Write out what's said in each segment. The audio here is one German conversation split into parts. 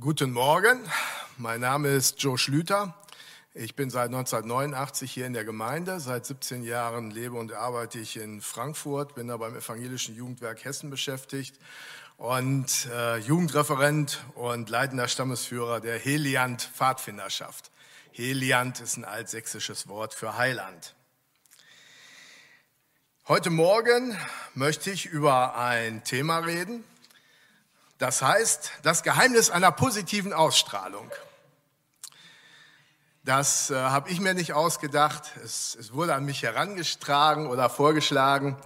Guten Morgen, mein Name ist Joe Schlüter. Ich bin seit 1989 hier in der Gemeinde. Seit 17 Jahren lebe und arbeite ich in Frankfurt, bin da beim Evangelischen Jugendwerk Hessen beschäftigt und äh, Jugendreferent und leitender Stammesführer der Heliant Pfadfinderschaft. Heliant ist ein altsächsisches Wort für Heiland. Heute Morgen möchte ich über ein Thema reden, das heißt, das Geheimnis einer positiven Ausstrahlung. Das äh, habe ich mir nicht ausgedacht. Es, es, wurde an mich herangetragen oder vorgeschlagen.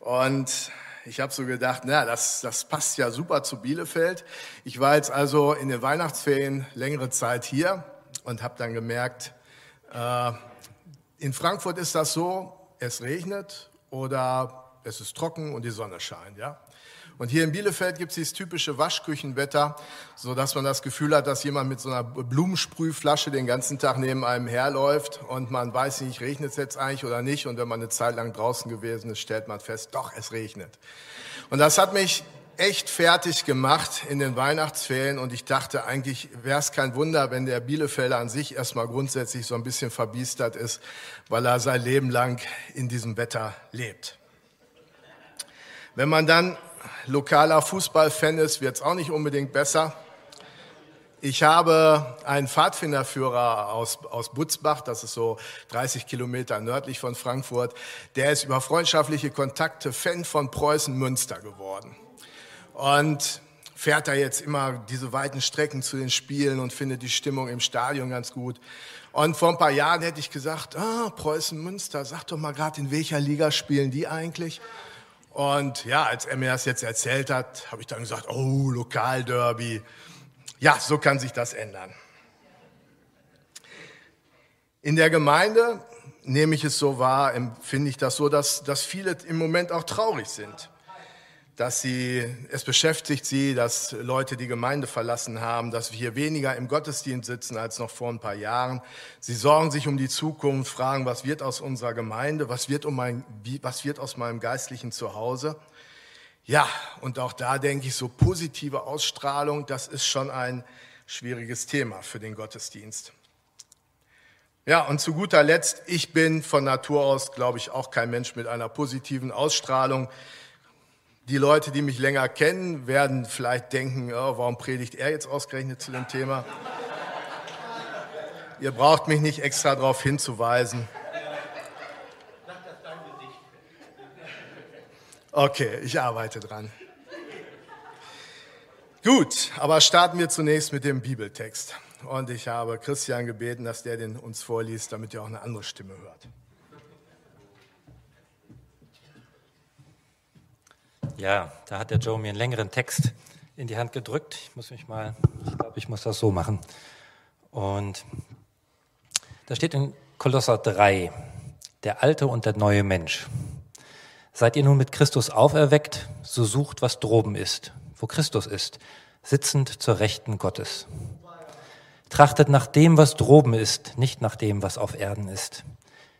Und ich habe so gedacht, na, das, das passt ja super zu Bielefeld. Ich war jetzt also in den Weihnachtsferien längere Zeit hier und habe dann gemerkt, äh, in Frankfurt ist das so, es regnet oder es ist trocken und die Sonne scheint. Ja? Und hier in Bielefeld gibt es dieses typische Waschküchenwetter, so dass man das Gefühl hat, dass jemand mit so einer Blumensprühflasche den ganzen Tag neben einem herläuft und man weiß nicht, regnet es jetzt eigentlich oder nicht. Und wenn man eine Zeit lang draußen gewesen ist, stellt man fest, doch, es regnet. Und das hat mich echt fertig gemacht in den Weihnachtsferien und ich dachte eigentlich wäre es kein Wunder, wenn der Bielefelder an sich erstmal grundsätzlich so ein bisschen verbiestert ist, weil er sein Leben lang in diesem Wetter lebt. Wenn man dann lokaler Fußballfan ist, wird es auch nicht unbedingt besser. Ich habe einen Pfadfinderführer aus, aus Butzbach, das ist so 30 Kilometer nördlich von Frankfurt. Der ist über freundschaftliche Kontakte Fan von Preußen Münster geworden. Und fährt da jetzt immer diese weiten Strecken zu den Spielen und findet die Stimmung im Stadion ganz gut. Und vor ein paar Jahren hätte ich gesagt, ah, Preußen Münster, sag doch mal gerade, in welcher Liga spielen die eigentlich? Und ja, als er mir das jetzt erzählt hat, habe ich dann gesagt, oh, Lokalderby. Ja, so kann sich das ändern. In der Gemeinde nehme ich es so wahr, empfinde ich das so, dass, dass viele im Moment auch traurig sind dass sie, es beschäftigt sie, dass Leute die Gemeinde verlassen haben, dass wir hier weniger im Gottesdienst sitzen als noch vor ein paar Jahren. Sie sorgen sich um die Zukunft, fragen, was wird aus unserer Gemeinde, was wird, um mein, was wird aus meinem geistlichen Zuhause. Ja, und auch da denke ich, so positive Ausstrahlung, das ist schon ein schwieriges Thema für den Gottesdienst. Ja, und zu guter Letzt, ich bin von Natur aus, glaube ich, auch kein Mensch mit einer positiven Ausstrahlung. Die Leute, die mich länger kennen, werden vielleicht denken, oh, warum predigt er jetzt ausgerechnet zu dem Thema? Ihr braucht mich nicht extra darauf hinzuweisen. Okay, ich arbeite dran. Gut, aber starten wir zunächst mit dem Bibeltext. Und ich habe Christian gebeten, dass der den uns vorliest, damit ihr auch eine andere Stimme hört. Ja, da hat der Joe mir einen längeren Text in die Hand gedrückt. Ich muss mich mal, ich glaube, ich muss das so machen. Und da steht in Kolosser 3, der alte und der neue Mensch. Seid ihr nun mit Christus auferweckt, so sucht, was droben ist, wo Christus ist, sitzend zur Rechten Gottes. Trachtet nach dem, was droben ist, nicht nach dem, was auf Erden ist.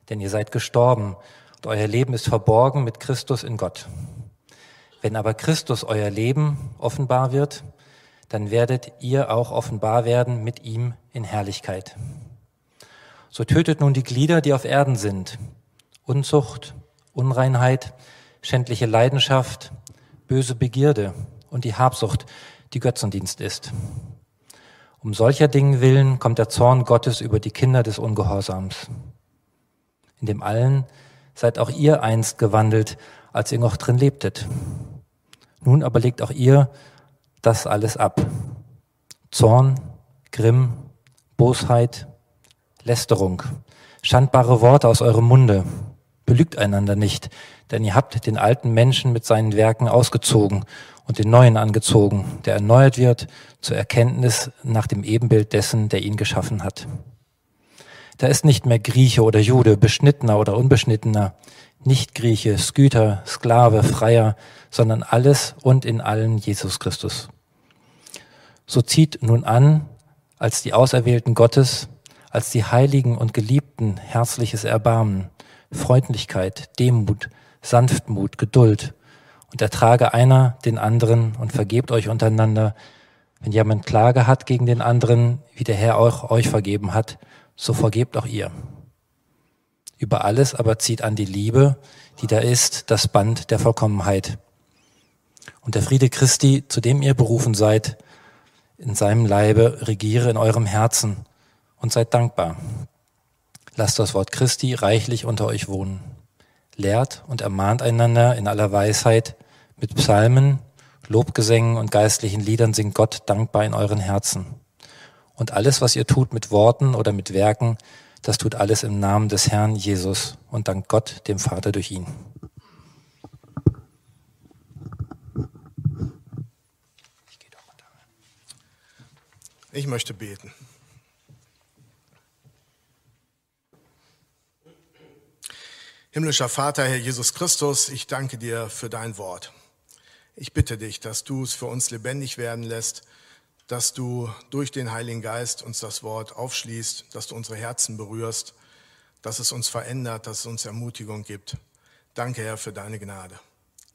Denn ihr seid gestorben und euer Leben ist verborgen mit Christus in Gott. Wenn aber Christus euer Leben offenbar wird, dann werdet ihr auch offenbar werden mit ihm in Herrlichkeit. So tötet nun die Glieder, die auf Erden sind. Unzucht, Unreinheit, schändliche Leidenschaft, böse Begierde und die Habsucht, die Götzendienst ist. Um solcher Dingen willen kommt der Zorn Gottes über die Kinder des Ungehorsams. In dem allen seid auch ihr einst gewandelt, als ihr noch drin lebtet. Nun aber legt auch ihr das alles ab. Zorn, Grimm, Bosheit, Lästerung, schandbare Worte aus eurem Munde. Belügt einander nicht, denn ihr habt den alten Menschen mit seinen Werken ausgezogen und den neuen angezogen, der erneuert wird zur Erkenntnis nach dem Ebenbild dessen, der ihn geschaffen hat. Da ist nicht mehr Grieche oder Jude, Beschnittener oder Unbeschnittener, nicht Grieche, Sküter, Sklave, Freier, sondern alles und in allen Jesus Christus. So zieht nun an, als die Auserwählten Gottes, als die Heiligen und Geliebten herzliches Erbarmen, Freundlichkeit, Demut, Sanftmut, Geduld und ertrage einer den anderen und vergebt euch untereinander, Wenn jemand Klage hat gegen den anderen, wie der Herr auch euch vergeben hat, so vergebt auch ihr. Über alles aber zieht an die Liebe, die da ist, das Band der Vollkommenheit. Und der Friede Christi, zu dem ihr berufen seid, in seinem Leibe regiere in eurem Herzen und seid dankbar. Lasst das Wort Christi reichlich unter euch wohnen. Lehrt und ermahnt einander in aller Weisheit mit Psalmen, Lobgesängen und geistlichen Liedern singt Gott dankbar in euren Herzen. Und alles, was ihr tut mit Worten oder mit Werken, das tut alles im Namen des Herrn Jesus und dankt Gott, dem Vater, durch ihn. Ich möchte beten. Himmlischer Vater, Herr Jesus Christus, ich danke dir für dein Wort. Ich bitte dich, dass du es für uns lebendig werden lässt, dass du durch den Heiligen Geist uns das Wort aufschließt, dass du unsere Herzen berührst, dass es uns verändert, dass es uns Ermutigung gibt. Danke, Herr, für deine Gnade.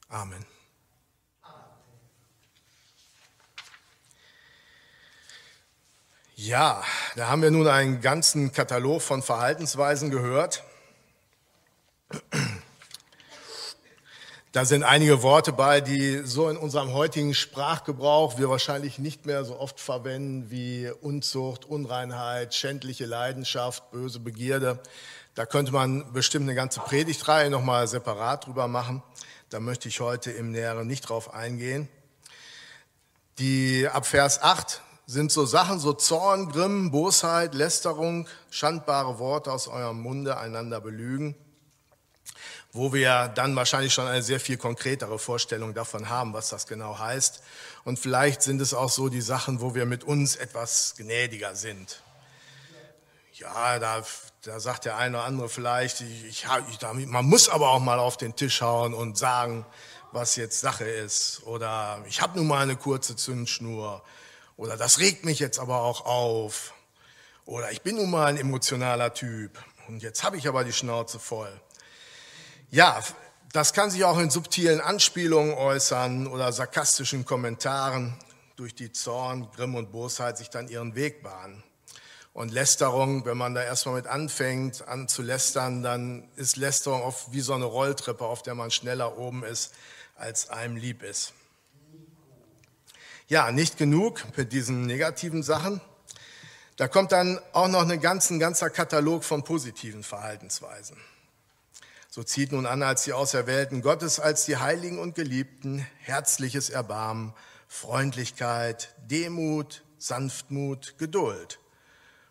Amen. Ja, da haben wir nun einen ganzen Katalog von Verhaltensweisen gehört. Da sind einige Worte bei, die so in unserem heutigen Sprachgebrauch wir wahrscheinlich nicht mehr so oft verwenden wie Unzucht, Unreinheit, schändliche Leidenschaft, böse Begierde. Da könnte man bestimmt eine ganze Predigtreihe nochmal separat drüber machen. Da möchte ich heute im Näheren nicht drauf eingehen. Die ab Vers 8 sind so Sachen, so Zorn, Grimm, Bosheit, Lästerung, schandbare Worte aus eurem Munde, einander belügen, wo wir dann wahrscheinlich schon eine sehr viel konkretere Vorstellung davon haben, was das genau heißt. Und vielleicht sind es auch so die Sachen, wo wir mit uns etwas gnädiger sind. Ja, da, da sagt der eine oder andere vielleicht, ich, ich, man muss aber auch mal auf den Tisch hauen und sagen, was jetzt Sache ist. Oder ich habe nun mal eine kurze Zündschnur oder das regt mich jetzt aber auch auf. Oder ich bin nun mal ein emotionaler Typ und jetzt habe ich aber die Schnauze voll. Ja, das kann sich auch in subtilen Anspielungen äußern oder sarkastischen Kommentaren, durch die Zorn, Grimm und Bosheit sich dann ihren Weg bahnen. Und Lästerung, wenn man da erstmal mit anfängt, an zu lästern, dann ist Lästerung oft wie so eine Rolltreppe, auf der man schneller oben ist, als einem lieb ist. Ja, nicht genug mit diesen negativen Sachen. Da kommt dann auch noch ein ganzer Katalog von positiven Verhaltensweisen. So zieht nun an als die Auserwählten Gottes, als die Heiligen und Geliebten, herzliches Erbarmen, Freundlichkeit, Demut, Sanftmut, Geduld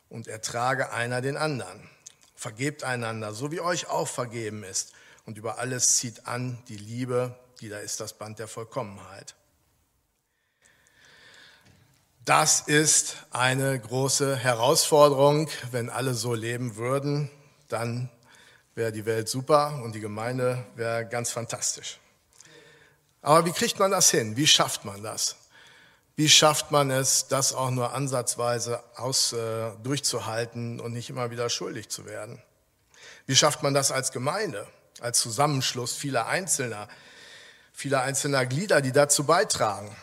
und ertrage einer den anderen. Vergebt einander, so wie euch auch vergeben ist. Und über alles zieht an die Liebe, die da ist das Band der Vollkommenheit. Das ist eine große Herausforderung. Wenn alle so leben würden, dann wäre die Welt super und die Gemeinde wäre ganz fantastisch. Aber wie kriegt man das hin? Wie schafft man das? Wie schafft man es, das auch nur ansatzweise aus, äh, durchzuhalten und nicht immer wieder schuldig zu werden? Wie schafft man das als Gemeinde, als Zusammenschluss vieler Einzelner, vieler einzelner Glieder, die dazu beitragen?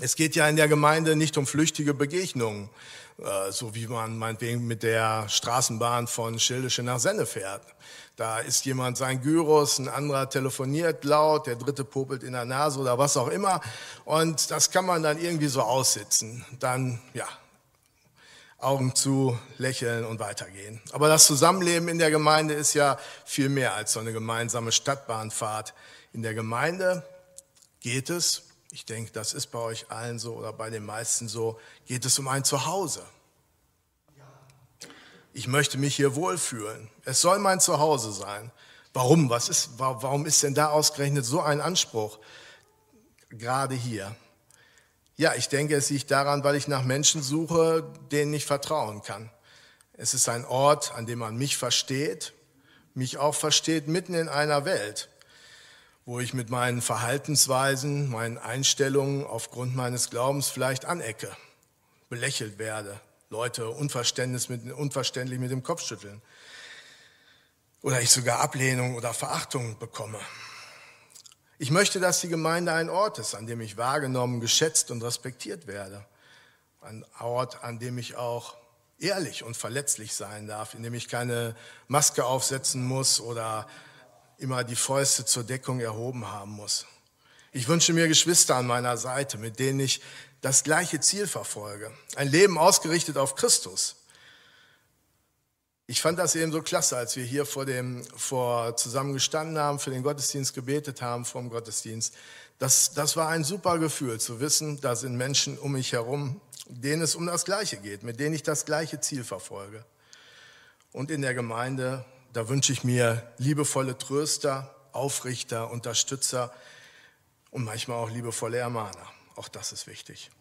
Es geht ja in der Gemeinde nicht um flüchtige Begegnungen, so wie man meinetwegen mit der Straßenbahn von Schildische nach Senne fährt. Da ist jemand sein Gyros, ein anderer telefoniert laut, der dritte popelt in der Nase oder was auch immer. Und das kann man dann irgendwie so aussitzen. Dann, ja, Augen zu, lächeln und weitergehen. Aber das Zusammenleben in der Gemeinde ist ja viel mehr als so eine gemeinsame Stadtbahnfahrt. In der Gemeinde geht es ich denke, das ist bei euch allen so oder bei den meisten so, geht es um ein Zuhause. Ich möchte mich hier wohlfühlen. Es soll mein Zuhause sein. Warum? Was ist, warum ist denn da ausgerechnet so ein Anspruch? Gerade hier. Ja, ich denke, es liegt daran, weil ich nach Menschen suche, denen ich vertrauen kann. Es ist ein Ort, an dem man mich versteht, mich auch versteht mitten in einer Welt wo ich mit meinen Verhaltensweisen, meinen Einstellungen aufgrund meines Glaubens vielleicht anecke, belächelt werde, Leute unverständlich mit, unverständlich mit dem Kopf schütteln oder ich sogar Ablehnung oder Verachtung bekomme. Ich möchte, dass die Gemeinde ein Ort ist, an dem ich wahrgenommen, geschätzt und respektiert werde. Ein Ort, an dem ich auch ehrlich und verletzlich sein darf, in dem ich keine Maske aufsetzen muss oder immer die Fäuste zur Deckung erhoben haben muss. Ich wünsche mir Geschwister an meiner Seite, mit denen ich das gleiche Ziel verfolge. Ein Leben ausgerichtet auf Christus. Ich fand das eben so klasse, als wir hier vor dem, vor zusammen gestanden haben, für den Gottesdienst gebetet haben, vor dem Gottesdienst. Das, das war ein super Gefühl, zu wissen, da sind Menschen um mich herum, denen es um das Gleiche geht, mit denen ich das gleiche Ziel verfolge. Und in der Gemeinde, da wünsche ich mir liebevolle Tröster, Aufrichter, Unterstützer und manchmal auch liebevolle Ermahner. Auch das ist wichtig.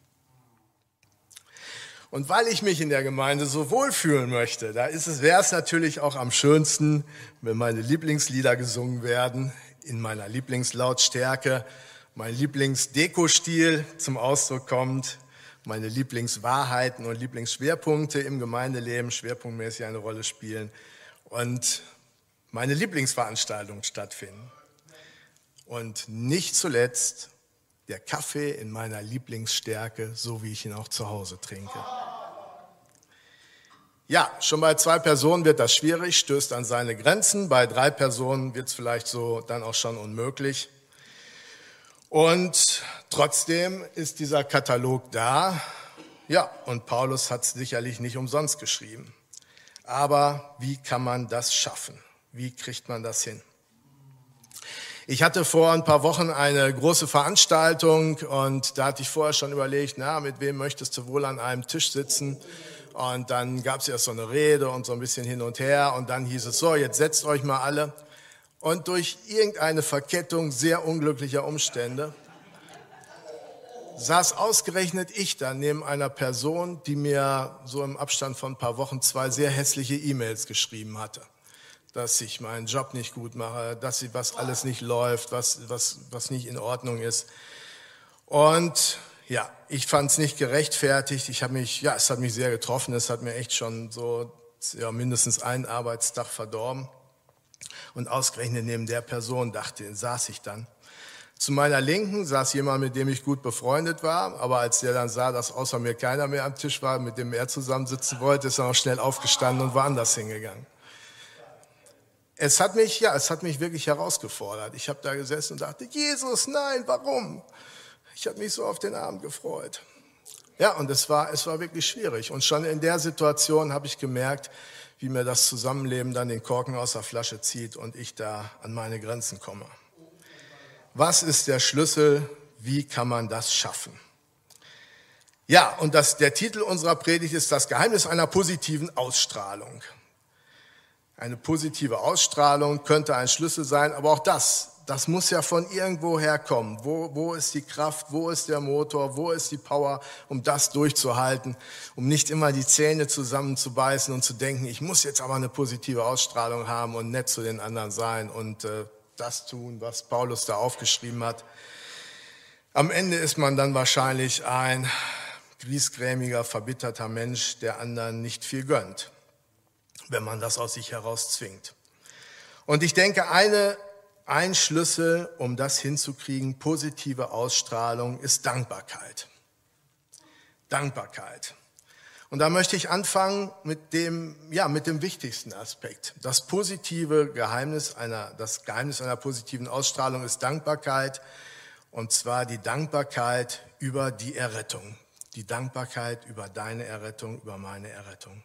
Und weil ich mich in der Gemeinde so wohlfühlen möchte, da ist es, wäre es natürlich auch am schönsten, wenn meine Lieblingslieder gesungen werden, in meiner Lieblingslautstärke, mein Lieblingsdekostil zum Ausdruck kommt, meine Lieblingswahrheiten und Lieblingsschwerpunkte im Gemeindeleben schwerpunktmäßig eine Rolle spielen und meine Lieblingsveranstaltungen stattfinden. Und nicht zuletzt der Kaffee in meiner Lieblingsstärke, so wie ich ihn auch zu Hause trinke. Ja, schon bei zwei Personen wird das schwierig, stößt an seine Grenzen. Bei drei Personen wird es vielleicht so dann auch schon unmöglich. Und trotzdem ist dieser Katalog da. Ja, und Paulus hat es sicherlich nicht umsonst geschrieben. Aber wie kann man das schaffen? Wie kriegt man das hin? Ich hatte vor ein paar Wochen eine große Veranstaltung und da hatte ich vorher schon überlegt, na, mit wem möchtest du wohl an einem Tisch sitzen? Und dann gab es erst so eine Rede und so ein bisschen hin und her und dann hieß es so, jetzt setzt euch mal alle. Und durch irgendeine Verkettung sehr unglücklicher Umstände saß ausgerechnet ich dann neben einer Person, die mir so im Abstand von ein paar Wochen zwei sehr hässliche E-Mails geschrieben hatte dass ich meinen Job nicht gut mache, dass sie, was alles nicht läuft, was, was, was nicht in Ordnung ist. Und ja, ich fand es nicht gerechtfertigt. Ich habe mich, ja, es hat mich sehr getroffen. Es hat mir echt schon so ja, mindestens einen Arbeitstag verdorben. Und ausgerechnet neben der Person dachte, saß ich dann. Zu meiner Linken saß jemand, mit dem ich gut befreundet war, aber als der dann sah, dass außer mir keiner mehr am Tisch war, mit dem er zusammensitzen wollte, ist er auch schnell aufgestanden und woanders hingegangen es hat mich, ja, es hat mich wirklich herausgefordert. Ich habe da gesessen und dachte, Jesus, nein, warum? Ich habe mich so auf den Abend gefreut. Ja, und es war, es war wirklich schwierig. Und schon in der Situation habe ich gemerkt, wie mir das Zusammenleben dann den Korken aus der Flasche zieht und ich da an meine Grenzen komme. Was ist der Schlüssel? Wie kann man das schaffen? Ja, und das, der Titel unserer Predigt ist das Geheimnis einer positiven Ausstrahlung. Eine positive Ausstrahlung könnte ein Schlüssel sein, aber auch das, das muss ja von irgendwo herkommen. Wo, wo ist die Kraft, wo ist der Motor, wo ist die Power, um das durchzuhalten, um nicht immer die Zähne zusammenzubeißen und zu denken, ich muss jetzt aber eine positive Ausstrahlung haben und nett zu den anderen sein und äh, das tun, was Paulus da aufgeschrieben hat. Am Ende ist man dann wahrscheinlich ein griesgrämiger, verbitterter Mensch, der anderen nicht viel gönnt wenn man das aus sich heraus zwingt. Und ich denke, eine, ein Schlüssel, um das hinzukriegen, positive Ausstrahlung, ist Dankbarkeit. Dankbarkeit. Und da möchte ich anfangen mit dem, ja, mit dem wichtigsten Aspekt. Das positive Geheimnis einer, das Geheimnis einer positiven Ausstrahlung ist Dankbarkeit. Und zwar die Dankbarkeit über die Errettung. Die Dankbarkeit über deine Errettung, über meine Errettung.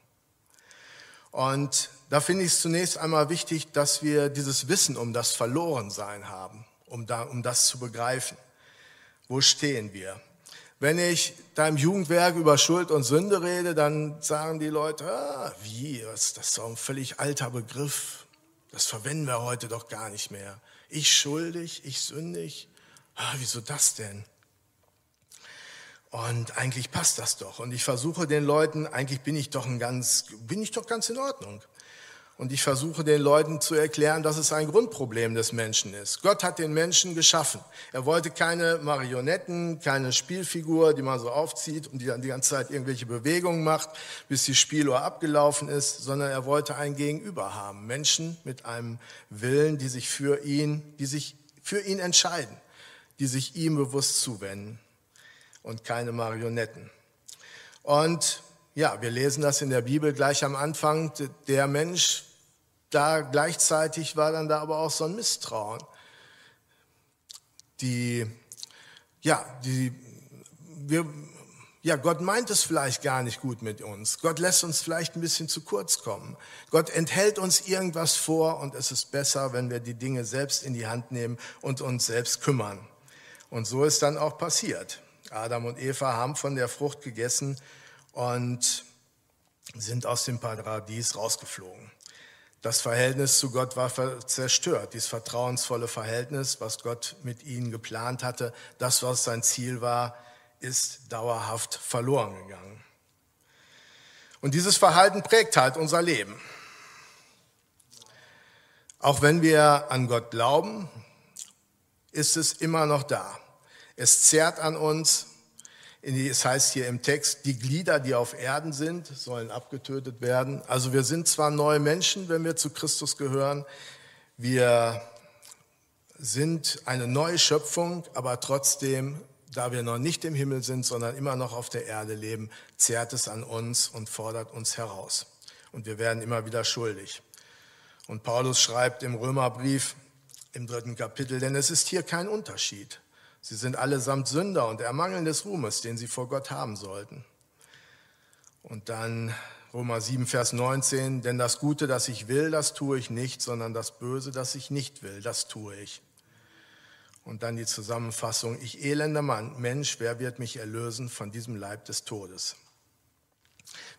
Und da finde ich es zunächst einmal wichtig, dass wir dieses Wissen um das Verlorensein haben, um, da, um das zu begreifen. Wo stehen wir? Wenn ich da im Jugendwerk über Schuld und Sünde rede, dann sagen die Leute, ah, wie, das ist doch ein völlig alter Begriff. Das verwenden wir heute doch gar nicht mehr. Ich schuldig, ich sündig. Ah, wieso das denn? Und eigentlich passt das doch. Und ich versuche den Leuten, eigentlich bin ich doch ein ganz, bin ich doch ganz in Ordnung. Und ich versuche den Leuten zu erklären, dass es ein Grundproblem des Menschen ist. Gott hat den Menschen geschaffen. Er wollte keine Marionetten, keine Spielfigur, die man so aufzieht und die dann die ganze Zeit irgendwelche Bewegungen macht, bis die Spieluhr abgelaufen ist, sondern er wollte ein Gegenüber haben. Menschen mit einem Willen, die sich für ihn, die sich für ihn entscheiden, die sich ihm bewusst zuwenden und keine Marionetten. Und ja, wir lesen das in der Bibel gleich am Anfang. Der Mensch, da gleichzeitig war dann da aber auch so ein Misstrauen. Die, ja, die, wir, ja, Gott meint es vielleicht gar nicht gut mit uns. Gott lässt uns vielleicht ein bisschen zu kurz kommen. Gott enthält uns irgendwas vor und es ist besser, wenn wir die Dinge selbst in die Hand nehmen und uns selbst kümmern. Und so ist dann auch passiert. Adam und Eva haben von der Frucht gegessen und sind aus dem Paradies rausgeflogen. Das Verhältnis zu Gott war zerstört, dieses vertrauensvolle Verhältnis, was Gott mit ihnen geplant hatte, das, was sein Ziel war, ist dauerhaft verloren gegangen. Und dieses Verhalten prägt halt unser Leben. Auch wenn wir an Gott glauben, ist es immer noch da. Es zerrt an uns. Es heißt hier im Text, die Glieder, die auf Erden sind, sollen abgetötet werden. Also wir sind zwar neue Menschen, wenn wir zu Christus gehören. Wir sind eine neue Schöpfung, aber trotzdem da wir noch nicht im Himmel sind, sondern immer noch auf der Erde leben, zehrt es an uns und fordert uns heraus. Und wir werden immer wieder schuldig. Und Paulus schreibt im Römerbrief im dritten Kapitel, denn es ist hier kein Unterschied. Sie sind allesamt Sünder und ermangeln des Ruhmes, den sie vor Gott haben sollten. Und dann Römer 7, Vers 19, denn das Gute, das ich will, das tue ich nicht, sondern das Böse, das ich nicht will, das tue ich. Und dann die Zusammenfassung, ich elender Mann, Mensch, wer wird mich erlösen von diesem Leib des Todes?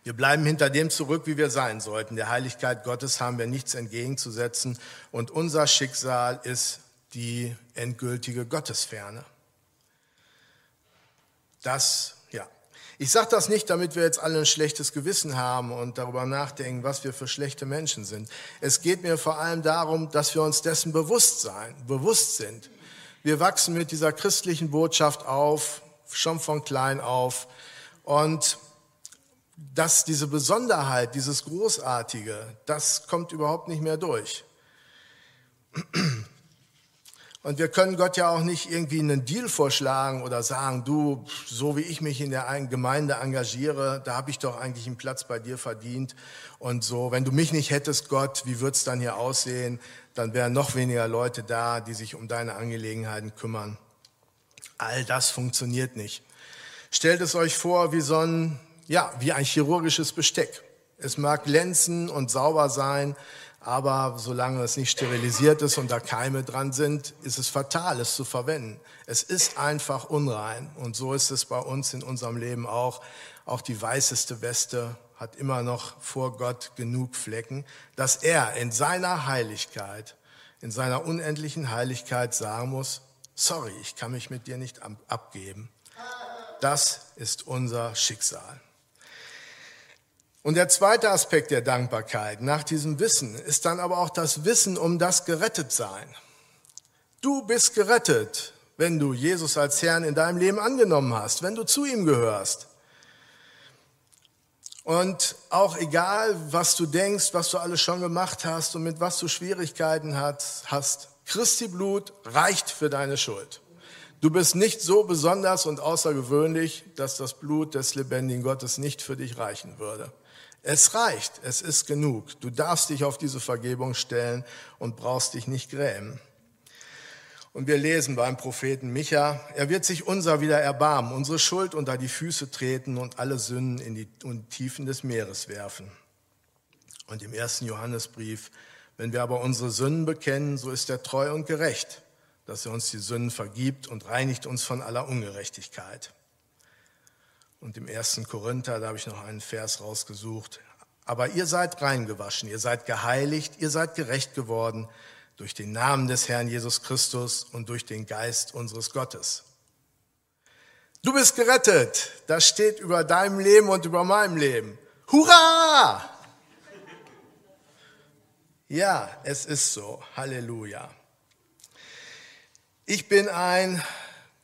Wir bleiben hinter dem zurück, wie wir sein sollten. Der Heiligkeit Gottes haben wir nichts entgegenzusetzen und unser Schicksal ist die endgültige Gottesferne. Das, ja. Ich sage das nicht, damit wir jetzt alle ein schlechtes Gewissen haben und darüber nachdenken, was wir für schlechte Menschen sind. Es geht mir vor allem darum, dass wir uns dessen bewusst sein, bewusst sind wir wachsen mit dieser christlichen Botschaft auf, schon von klein auf. Und dass diese Besonderheit, dieses Großartige, das kommt überhaupt nicht mehr durch. Und wir können Gott ja auch nicht irgendwie einen Deal vorschlagen oder sagen, du, so wie ich mich in der Gemeinde engagiere, da habe ich doch eigentlich einen Platz bei dir verdient. Und so, wenn du mich nicht hättest, Gott, wie wird's dann hier aussehen? Dann wären noch weniger Leute da, die sich um deine Angelegenheiten kümmern. All das funktioniert nicht. Stellt es euch vor wie so ein, ja, wie ein chirurgisches Besteck. Es mag glänzen und sauber sein, aber solange es nicht sterilisiert ist und da Keime dran sind, ist es fatal, es zu verwenden. Es ist einfach unrein. Und so ist es bei uns in unserem Leben auch. Auch die weißeste Weste hat immer noch vor Gott genug Flecken, dass er in seiner Heiligkeit, in seiner unendlichen Heiligkeit sagen muss, sorry, ich kann mich mit dir nicht abgeben. Das ist unser Schicksal. Und der zweite Aspekt der Dankbarkeit nach diesem Wissen ist dann aber auch das Wissen um das Gerettetsein. Du bist gerettet, wenn du Jesus als Herrn in deinem Leben angenommen hast, wenn du zu ihm gehörst. Und auch egal, was du denkst, was du alles schon gemacht hast und mit was du Schwierigkeiten hast, Christi Blut reicht für deine Schuld. Du bist nicht so besonders und außergewöhnlich, dass das Blut des lebendigen Gottes nicht für dich reichen würde. Es reicht, es ist genug. Du darfst dich auf diese Vergebung stellen und brauchst dich nicht grämen. Und wir lesen beim Propheten Micha, er wird sich unser wieder erbarmen, unsere Schuld unter die Füße treten und alle Sünden in die, Tiefen des Meeres werfen. Und im ersten Johannesbrief, wenn wir aber unsere Sünden bekennen, so ist er treu und gerecht, dass er uns die Sünden vergibt und reinigt uns von aller Ungerechtigkeit. Und im ersten Korinther, da habe ich noch einen Vers rausgesucht. Aber ihr seid reingewaschen, ihr seid geheiligt, ihr seid gerecht geworden durch den Namen des Herrn Jesus Christus und durch den Geist unseres Gottes. Du bist gerettet. Das steht über deinem Leben und über meinem Leben. Hurra! Ja, es ist so. Halleluja. Ich bin ein,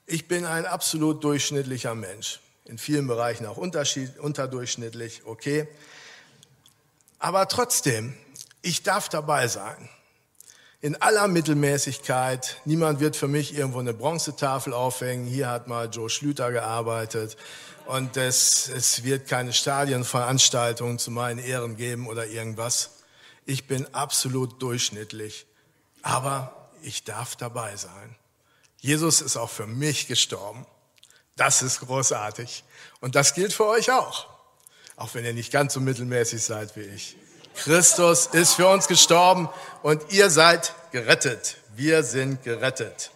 ich bin ein absolut durchschnittlicher Mensch in vielen Bereichen auch unterdurchschnittlich, okay. Aber trotzdem, ich darf dabei sein. in aller Mittelmäßigkeit. Niemand wird für mich irgendwo eine Bronzetafel aufhängen. Hier hat mal Joe Schlüter gearbeitet. Und es, es wird keine Stadienveranstaltungen zu meinen Ehren geben oder irgendwas. Ich bin absolut durchschnittlich. Aber ich darf dabei sein. Jesus ist auch für mich gestorben. Das ist großartig. Und das gilt für euch auch. Auch wenn ihr nicht ganz so mittelmäßig seid wie ich. Christus ist für uns gestorben und ihr seid gerettet. Wir sind gerettet.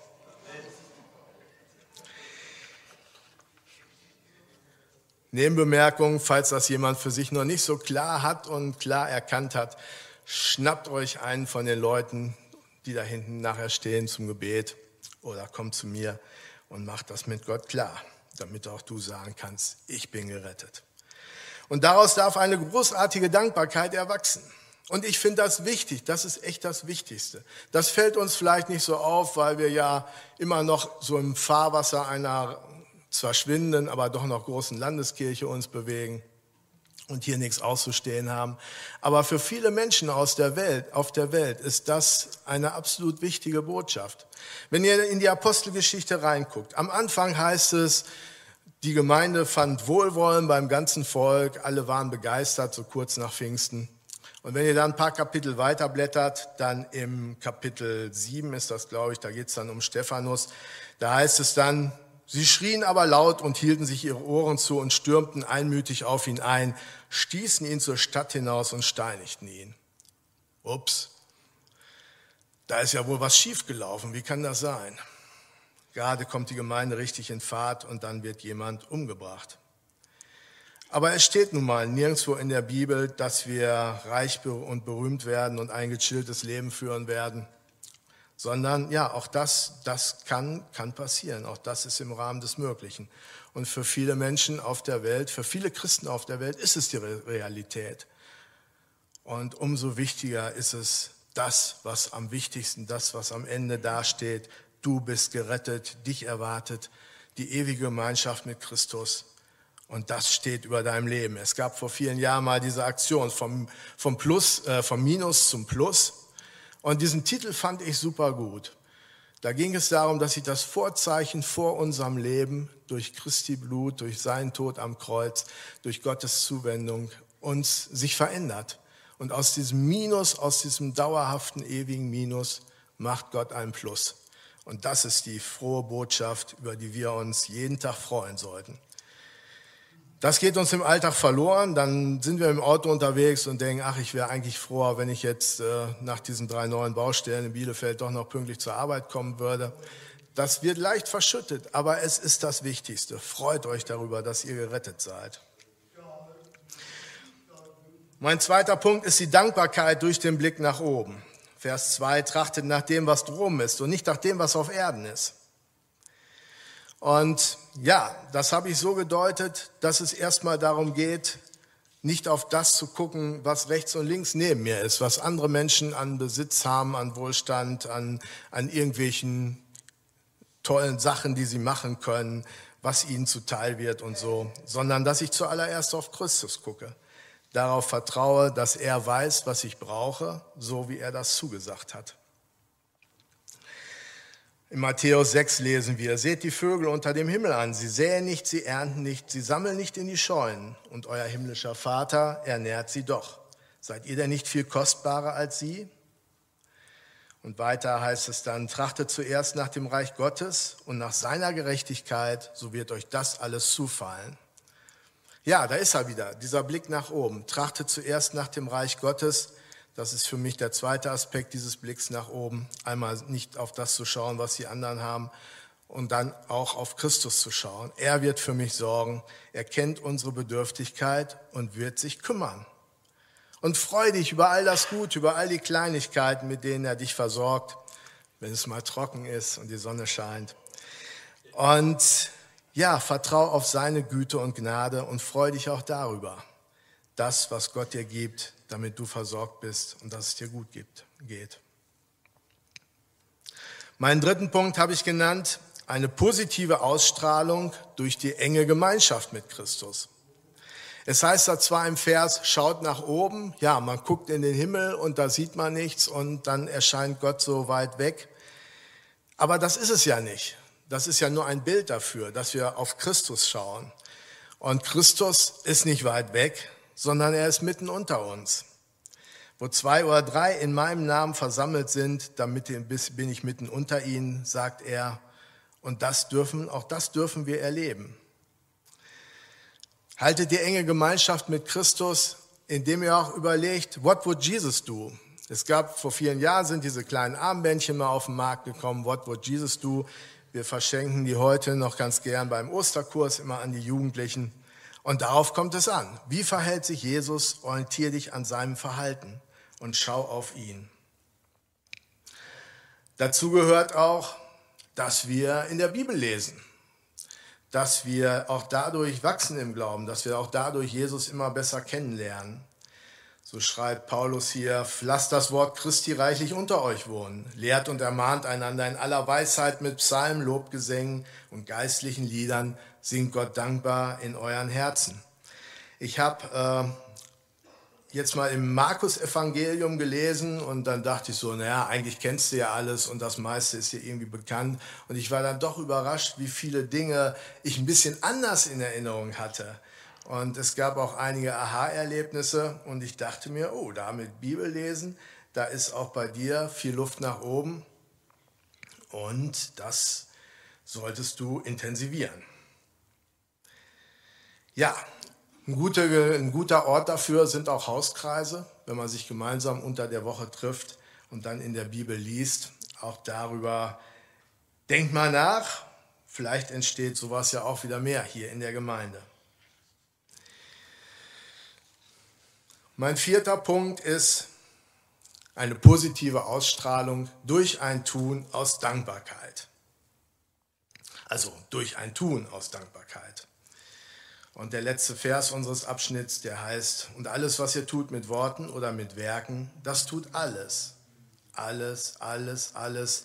Nebenbemerkung, falls das jemand für sich noch nicht so klar hat und klar erkannt hat, schnappt euch einen von den Leuten, die da hinten nachher stehen zum Gebet oder kommt zu mir und macht das mit Gott klar, damit auch du sagen kannst, ich bin gerettet. Und daraus darf eine großartige Dankbarkeit erwachsen. Und ich finde das wichtig, das ist echt das Wichtigste. Das fällt uns vielleicht nicht so auf, weil wir ja immer noch so im Fahrwasser einer zwar schwindenden, aber doch noch großen Landeskirche uns bewegen und hier nichts auszustehen haben. Aber für viele Menschen aus der Welt, auf der Welt ist das eine absolut wichtige Botschaft. Wenn ihr in die Apostelgeschichte reinguckt, am Anfang heißt es, die Gemeinde fand Wohlwollen beim ganzen Volk, alle waren begeistert, so kurz nach Pfingsten. Und wenn ihr dann ein paar Kapitel weiterblättert, dann im Kapitel 7 ist das, glaube ich, da geht es dann um Stephanus, da heißt es dann, sie schrien aber laut und hielten sich ihre Ohren zu und stürmten einmütig auf ihn ein, stießen ihn zur Stadt hinaus und steinigten ihn. Ups, da ist ja wohl was schiefgelaufen, wie kann das sein? Gerade kommt die Gemeinde richtig in Fahrt und dann wird jemand umgebracht. Aber es steht nun mal nirgendwo in der Bibel, dass wir reich und berühmt werden und ein gechilltes Leben führen werden, sondern ja, auch das, das kann, kann passieren. Auch das ist im Rahmen des Möglichen. Und für viele Menschen auf der Welt, für viele Christen auf der Welt ist es die Realität. Und umso wichtiger ist es, das, was am wichtigsten, das, was am Ende dasteht, du bist gerettet, dich erwartet die ewige Gemeinschaft mit Christus. Und das steht über deinem Leben. Es gab vor vielen Jahren mal diese Aktion vom, vom Plus, äh, vom Minus zum Plus. Und diesen Titel fand ich super gut. Da ging es darum, dass sich das Vorzeichen vor unserem Leben durch Christi Blut, durch seinen Tod am Kreuz, durch Gottes Zuwendung uns sich verändert. Und aus diesem Minus, aus diesem dauerhaften, ewigen Minus macht Gott ein Plus. Und das ist die frohe Botschaft, über die wir uns jeden Tag freuen sollten. Das geht uns im Alltag verloren, dann sind wir im Auto unterwegs und denken, ach, ich wäre eigentlich froher, wenn ich jetzt äh, nach diesen drei neuen Baustellen in Bielefeld doch noch pünktlich zur Arbeit kommen würde. Das wird leicht verschüttet, aber es ist das Wichtigste. Freut euch darüber, dass ihr gerettet seid. Mein zweiter Punkt ist die Dankbarkeit durch den Blick nach oben. Vers 2, trachtet nach dem, was droben ist und nicht nach dem, was auf Erden ist. Und ja, das habe ich so gedeutet, dass es erstmal darum geht, nicht auf das zu gucken, was rechts und links neben mir ist, was andere Menschen an Besitz haben, an Wohlstand, an, an irgendwelchen tollen Sachen, die sie machen können, was ihnen zuteil wird und so, sondern dass ich zuallererst auf Christus gucke darauf vertraue, dass er weiß, was ich brauche, so wie er das zugesagt hat. In Matthäus 6 lesen wir, seht die Vögel unter dem Himmel an, sie säen nicht, sie ernten nicht, sie sammeln nicht in die Scheunen, und euer himmlischer Vater ernährt sie doch. Seid ihr denn nicht viel kostbarer als sie? Und weiter heißt es dann, trachtet zuerst nach dem Reich Gottes und nach seiner Gerechtigkeit, so wird euch das alles zufallen. Ja, da ist er wieder, dieser Blick nach oben. Trachte zuerst nach dem Reich Gottes. Das ist für mich der zweite Aspekt dieses Blicks nach oben. Einmal nicht auf das zu schauen, was die anderen haben, und dann auch auf Christus zu schauen. Er wird für mich sorgen. Er kennt unsere Bedürftigkeit und wird sich kümmern. Und freu dich über all das Gute, über all die Kleinigkeiten, mit denen er dich versorgt, wenn es mal trocken ist und die Sonne scheint. Und ja, vertrau auf seine Güte und Gnade und freu dich auch darüber, das, was Gott dir gibt, damit du versorgt bist und dass es dir gut gibt, geht. Meinen dritten Punkt habe ich genannt, eine positive Ausstrahlung durch die enge Gemeinschaft mit Christus. Es heißt da zwar im Vers, schaut nach oben, ja, man guckt in den Himmel und da sieht man nichts und dann erscheint Gott so weit weg. Aber das ist es ja nicht. Das ist ja nur ein Bild dafür, dass wir auf Christus schauen. Und Christus ist nicht weit weg, sondern er ist mitten unter uns. Wo zwei oder drei in meinem Namen versammelt sind, damit bin ich mitten unter ihnen, sagt er. Und das dürfen, auch das dürfen wir erleben. Haltet die enge Gemeinschaft mit Christus, indem ihr auch überlegt, what would Jesus do? Es gab vor vielen Jahren sind diese kleinen Armbändchen mal auf den Markt gekommen, what would Jesus do? Wir verschenken die heute noch ganz gern beim Osterkurs immer an die Jugendlichen. Und darauf kommt es an. Wie verhält sich Jesus? Orientier dich an seinem Verhalten und schau auf ihn. Dazu gehört auch, dass wir in der Bibel lesen dass wir auch dadurch wachsen im Glauben, dass wir auch dadurch Jesus immer besser kennenlernen. So schreibt Paulus hier, lasst das Wort Christi reichlich unter euch wohnen, lehrt und ermahnt einander in aller Weisheit mit Psalmen, Lobgesängen und geistlichen Liedern, singt Gott dankbar in euren Herzen. Ich habe äh, jetzt mal im Markus-Evangelium gelesen und dann dachte ich so, naja, eigentlich kennst du ja alles und das meiste ist dir irgendwie bekannt. Und ich war dann doch überrascht, wie viele Dinge ich ein bisschen anders in Erinnerung hatte. Und es gab auch einige Aha-Erlebnisse und ich dachte mir, oh, da mit Bibel lesen, da ist auch bei dir viel Luft nach oben und das solltest du intensivieren. Ja, ein guter, ein guter Ort dafür sind auch Hauskreise, wenn man sich gemeinsam unter der Woche trifft und dann in der Bibel liest. Auch darüber denkt mal nach. Vielleicht entsteht sowas ja auch wieder mehr hier in der Gemeinde. Mein vierter Punkt ist eine positive Ausstrahlung durch ein Tun aus Dankbarkeit. Also durch ein Tun aus Dankbarkeit. Und der letzte Vers unseres Abschnitts, der heißt, und alles, was ihr tut mit Worten oder mit Werken, das tut alles. Alles, alles, alles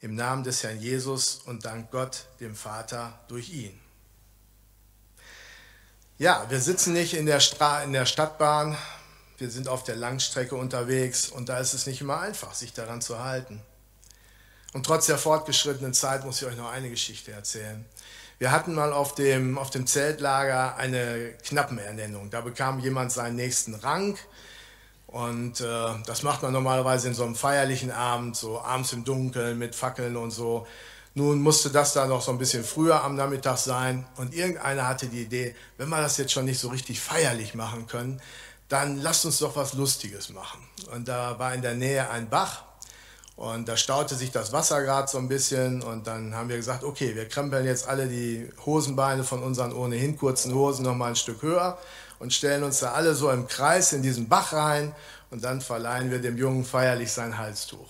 im Namen des Herrn Jesus und dank Gott, dem Vater, durch ihn. Ja, wir sitzen nicht in der, Stra in der Stadtbahn, wir sind auf der Langstrecke unterwegs und da ist es nicht immer einfach, sich daran zu halten. Und trotz der fortgeschrittenen Zeit muss ich euch noch eine Geschichte erzählen. Wir hatten mal auf dem, auf dem Zeltlager eine Knappenernennung. Da bekam jemand seinen nächsten Rang. Und äh, das macht man normalerweise in so einem feierlichen Abend, so abends im Dunkeln mit Fackeln und so. Nun musste das da noch so ein bisschen früher am Nachmittag sein. Und irgendeiner hatte die Idee, wenn wir das jetzt schon nicht so richtig feierlich machen können, dann lasst uns doch was Lustiges machen. Und da war in der Nähe ein Bach und da staute sich das Wasser gerade so ein bisschen und dann haben wir gesagt, okay, wir krempeln jetzt alle die Hosenbeine von unseren ohnehin kurzen Hosen noch mal ein Stück höher und stellen uns da alle so im Kreis in diesen Bach rein und dann verleihen wir dem Jungen feierlich sein Halstuch.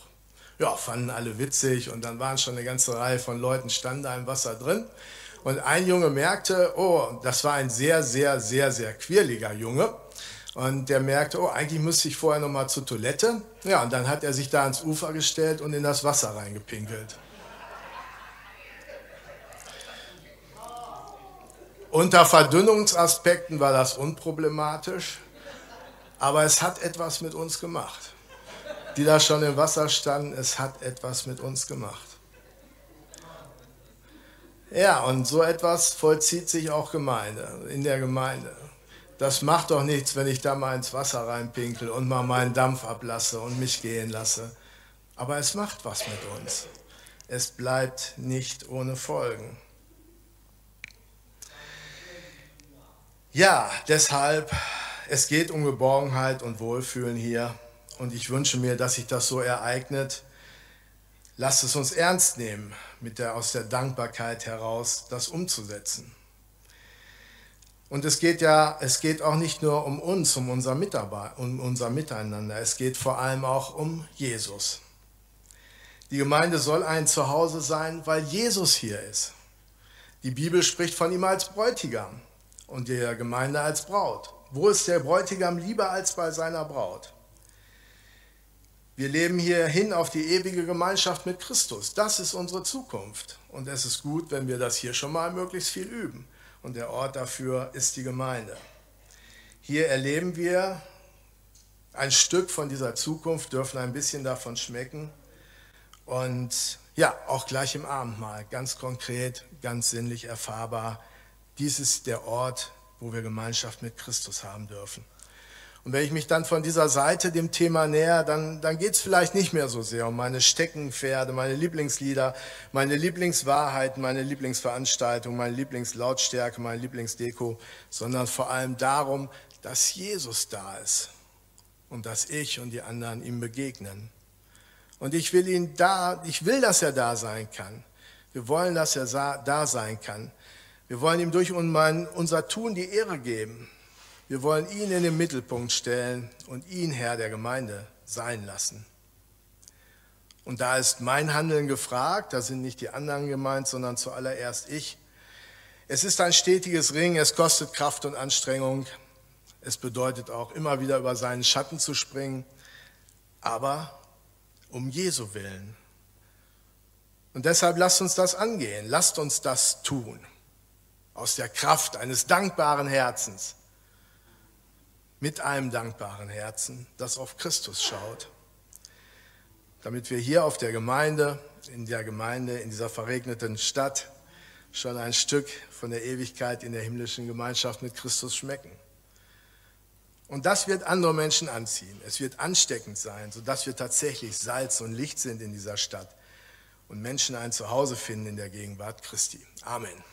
Ja, fanden alle witzig und dann waren schon eine ganze Reihe von Leuten standen da im Wasser drin und ein Junge merkte, oh, das war ein sehr, sehr, sehr, sehr quirliger Junge und der merkte, oh, eigentlich müsste ich vorher noch mal zur Toilette. Ja, und dann hat er sich da ans Ufer gestellt und in das Wasser reingepinkelt. Unter Verdünnungsaspekten war das unproblematisch, aber es hat etwas mit uns gemacht. Die da schon im Wasser standen, es hat etwas mit uns gemacht. Ja, und so etwas vollzieht sich auch Gemeinde, in der Gemeinde das macht doch nichts, wenn ich da mal ins Wasser reinpinkel und mal meinen Dampf ablasse und mich gehen lasse. Aber es macht was mit uns. Es bleibt nicht ohne Folgen. Ja, deshalb, es geht um Geborgenheit und Wohlfühlen hier. Und ich wünsche mir, dass sich das so ereignet. Lasst es uns ernst nehmen, mit der, aus der Dankbarkeit heraus das umzusetzen. Und es geht ja, es geht auch nicht nur um uns, um unser, Mitarbeit, um unser Miteinander. Es geht vor allem auch um Jesus. Die Gemeinde soll ein Zuhause sein, weil Jesus hier ist. Die Bibel spricht von ihm als Bräutigam und der Gemeinde als Braut. Wo ist der Bräutigam lieber als bei seiner Braut? Wir leben hier hin auf die ewige Gemeinschaft mit Christus. Das ist unsere Zukunft. Und es ist gut, wenn wir das hier schon mal möglichst viel üben und der Ort dafür ist die Gemeinde. Hier erleben wir ein Stück von dieser Zukunft, dürfen ein bisschen davon schmecken. Und ja, auch gleich im Abendmahl, ganz konkret, ganz sinnlich erfahrbar. Dies ist der Ort, wo wir Gemeinschaft mit Christus haben dürfen. Und wenn ich mich dann von dieser Seite dem Thema näher, dann, dann geht es vielleicht nicht mehr so sehr um meine Steckenpferde, meine Lieblingslieder, meine Lieblingswahrheiten, meine Lieblingsveranstaltungen, meine Lieblingslautstärke, meine Lieblingsdeko, sondern vor allem darum, dass Jesus da ist und dass ich und die anderen ihm begegnen. Und ich will ihn da, ich will, dass er da sein kann. Wir wollen, dass er da sein kann. Wir wollen ihm durch unser Tun die Ehre geben. Wir wollen ihn in den Mittelpunkt stellen und ihn Herr der Gemeinde sein lassen. Und da ist mein Handeln gefragt, da sind nicht die anderen gemeint, sondern zuallererst ich. Es ist ein stetiges Ringen, es kostet Kraft und Anstrengung. Es bedeutet auch immer wieder über seinen Schatten zu springen, aber um Jesu willen. Und deshalb lasst uns das angehen, lasst uns das tun, aus der Kraft eines dankbaren Herzens mit einem dankbaren Herzen, das auf Christus schaut, damit wir hier auf der Gemeinde, in der Gemeinde, in dieser verregneten Stadt schon ein Stück von der Ewigkeit in der himmlischen Gemeinschaft mit Christus schmecken. Und das wird andere Menschen anziehen. Es wird ansteckend sein, sodass wir tatsächlich Salz und Licht sind in dieser Stadt und Menschen ein Zuhause finden in der Gegenwart Christi. Amen.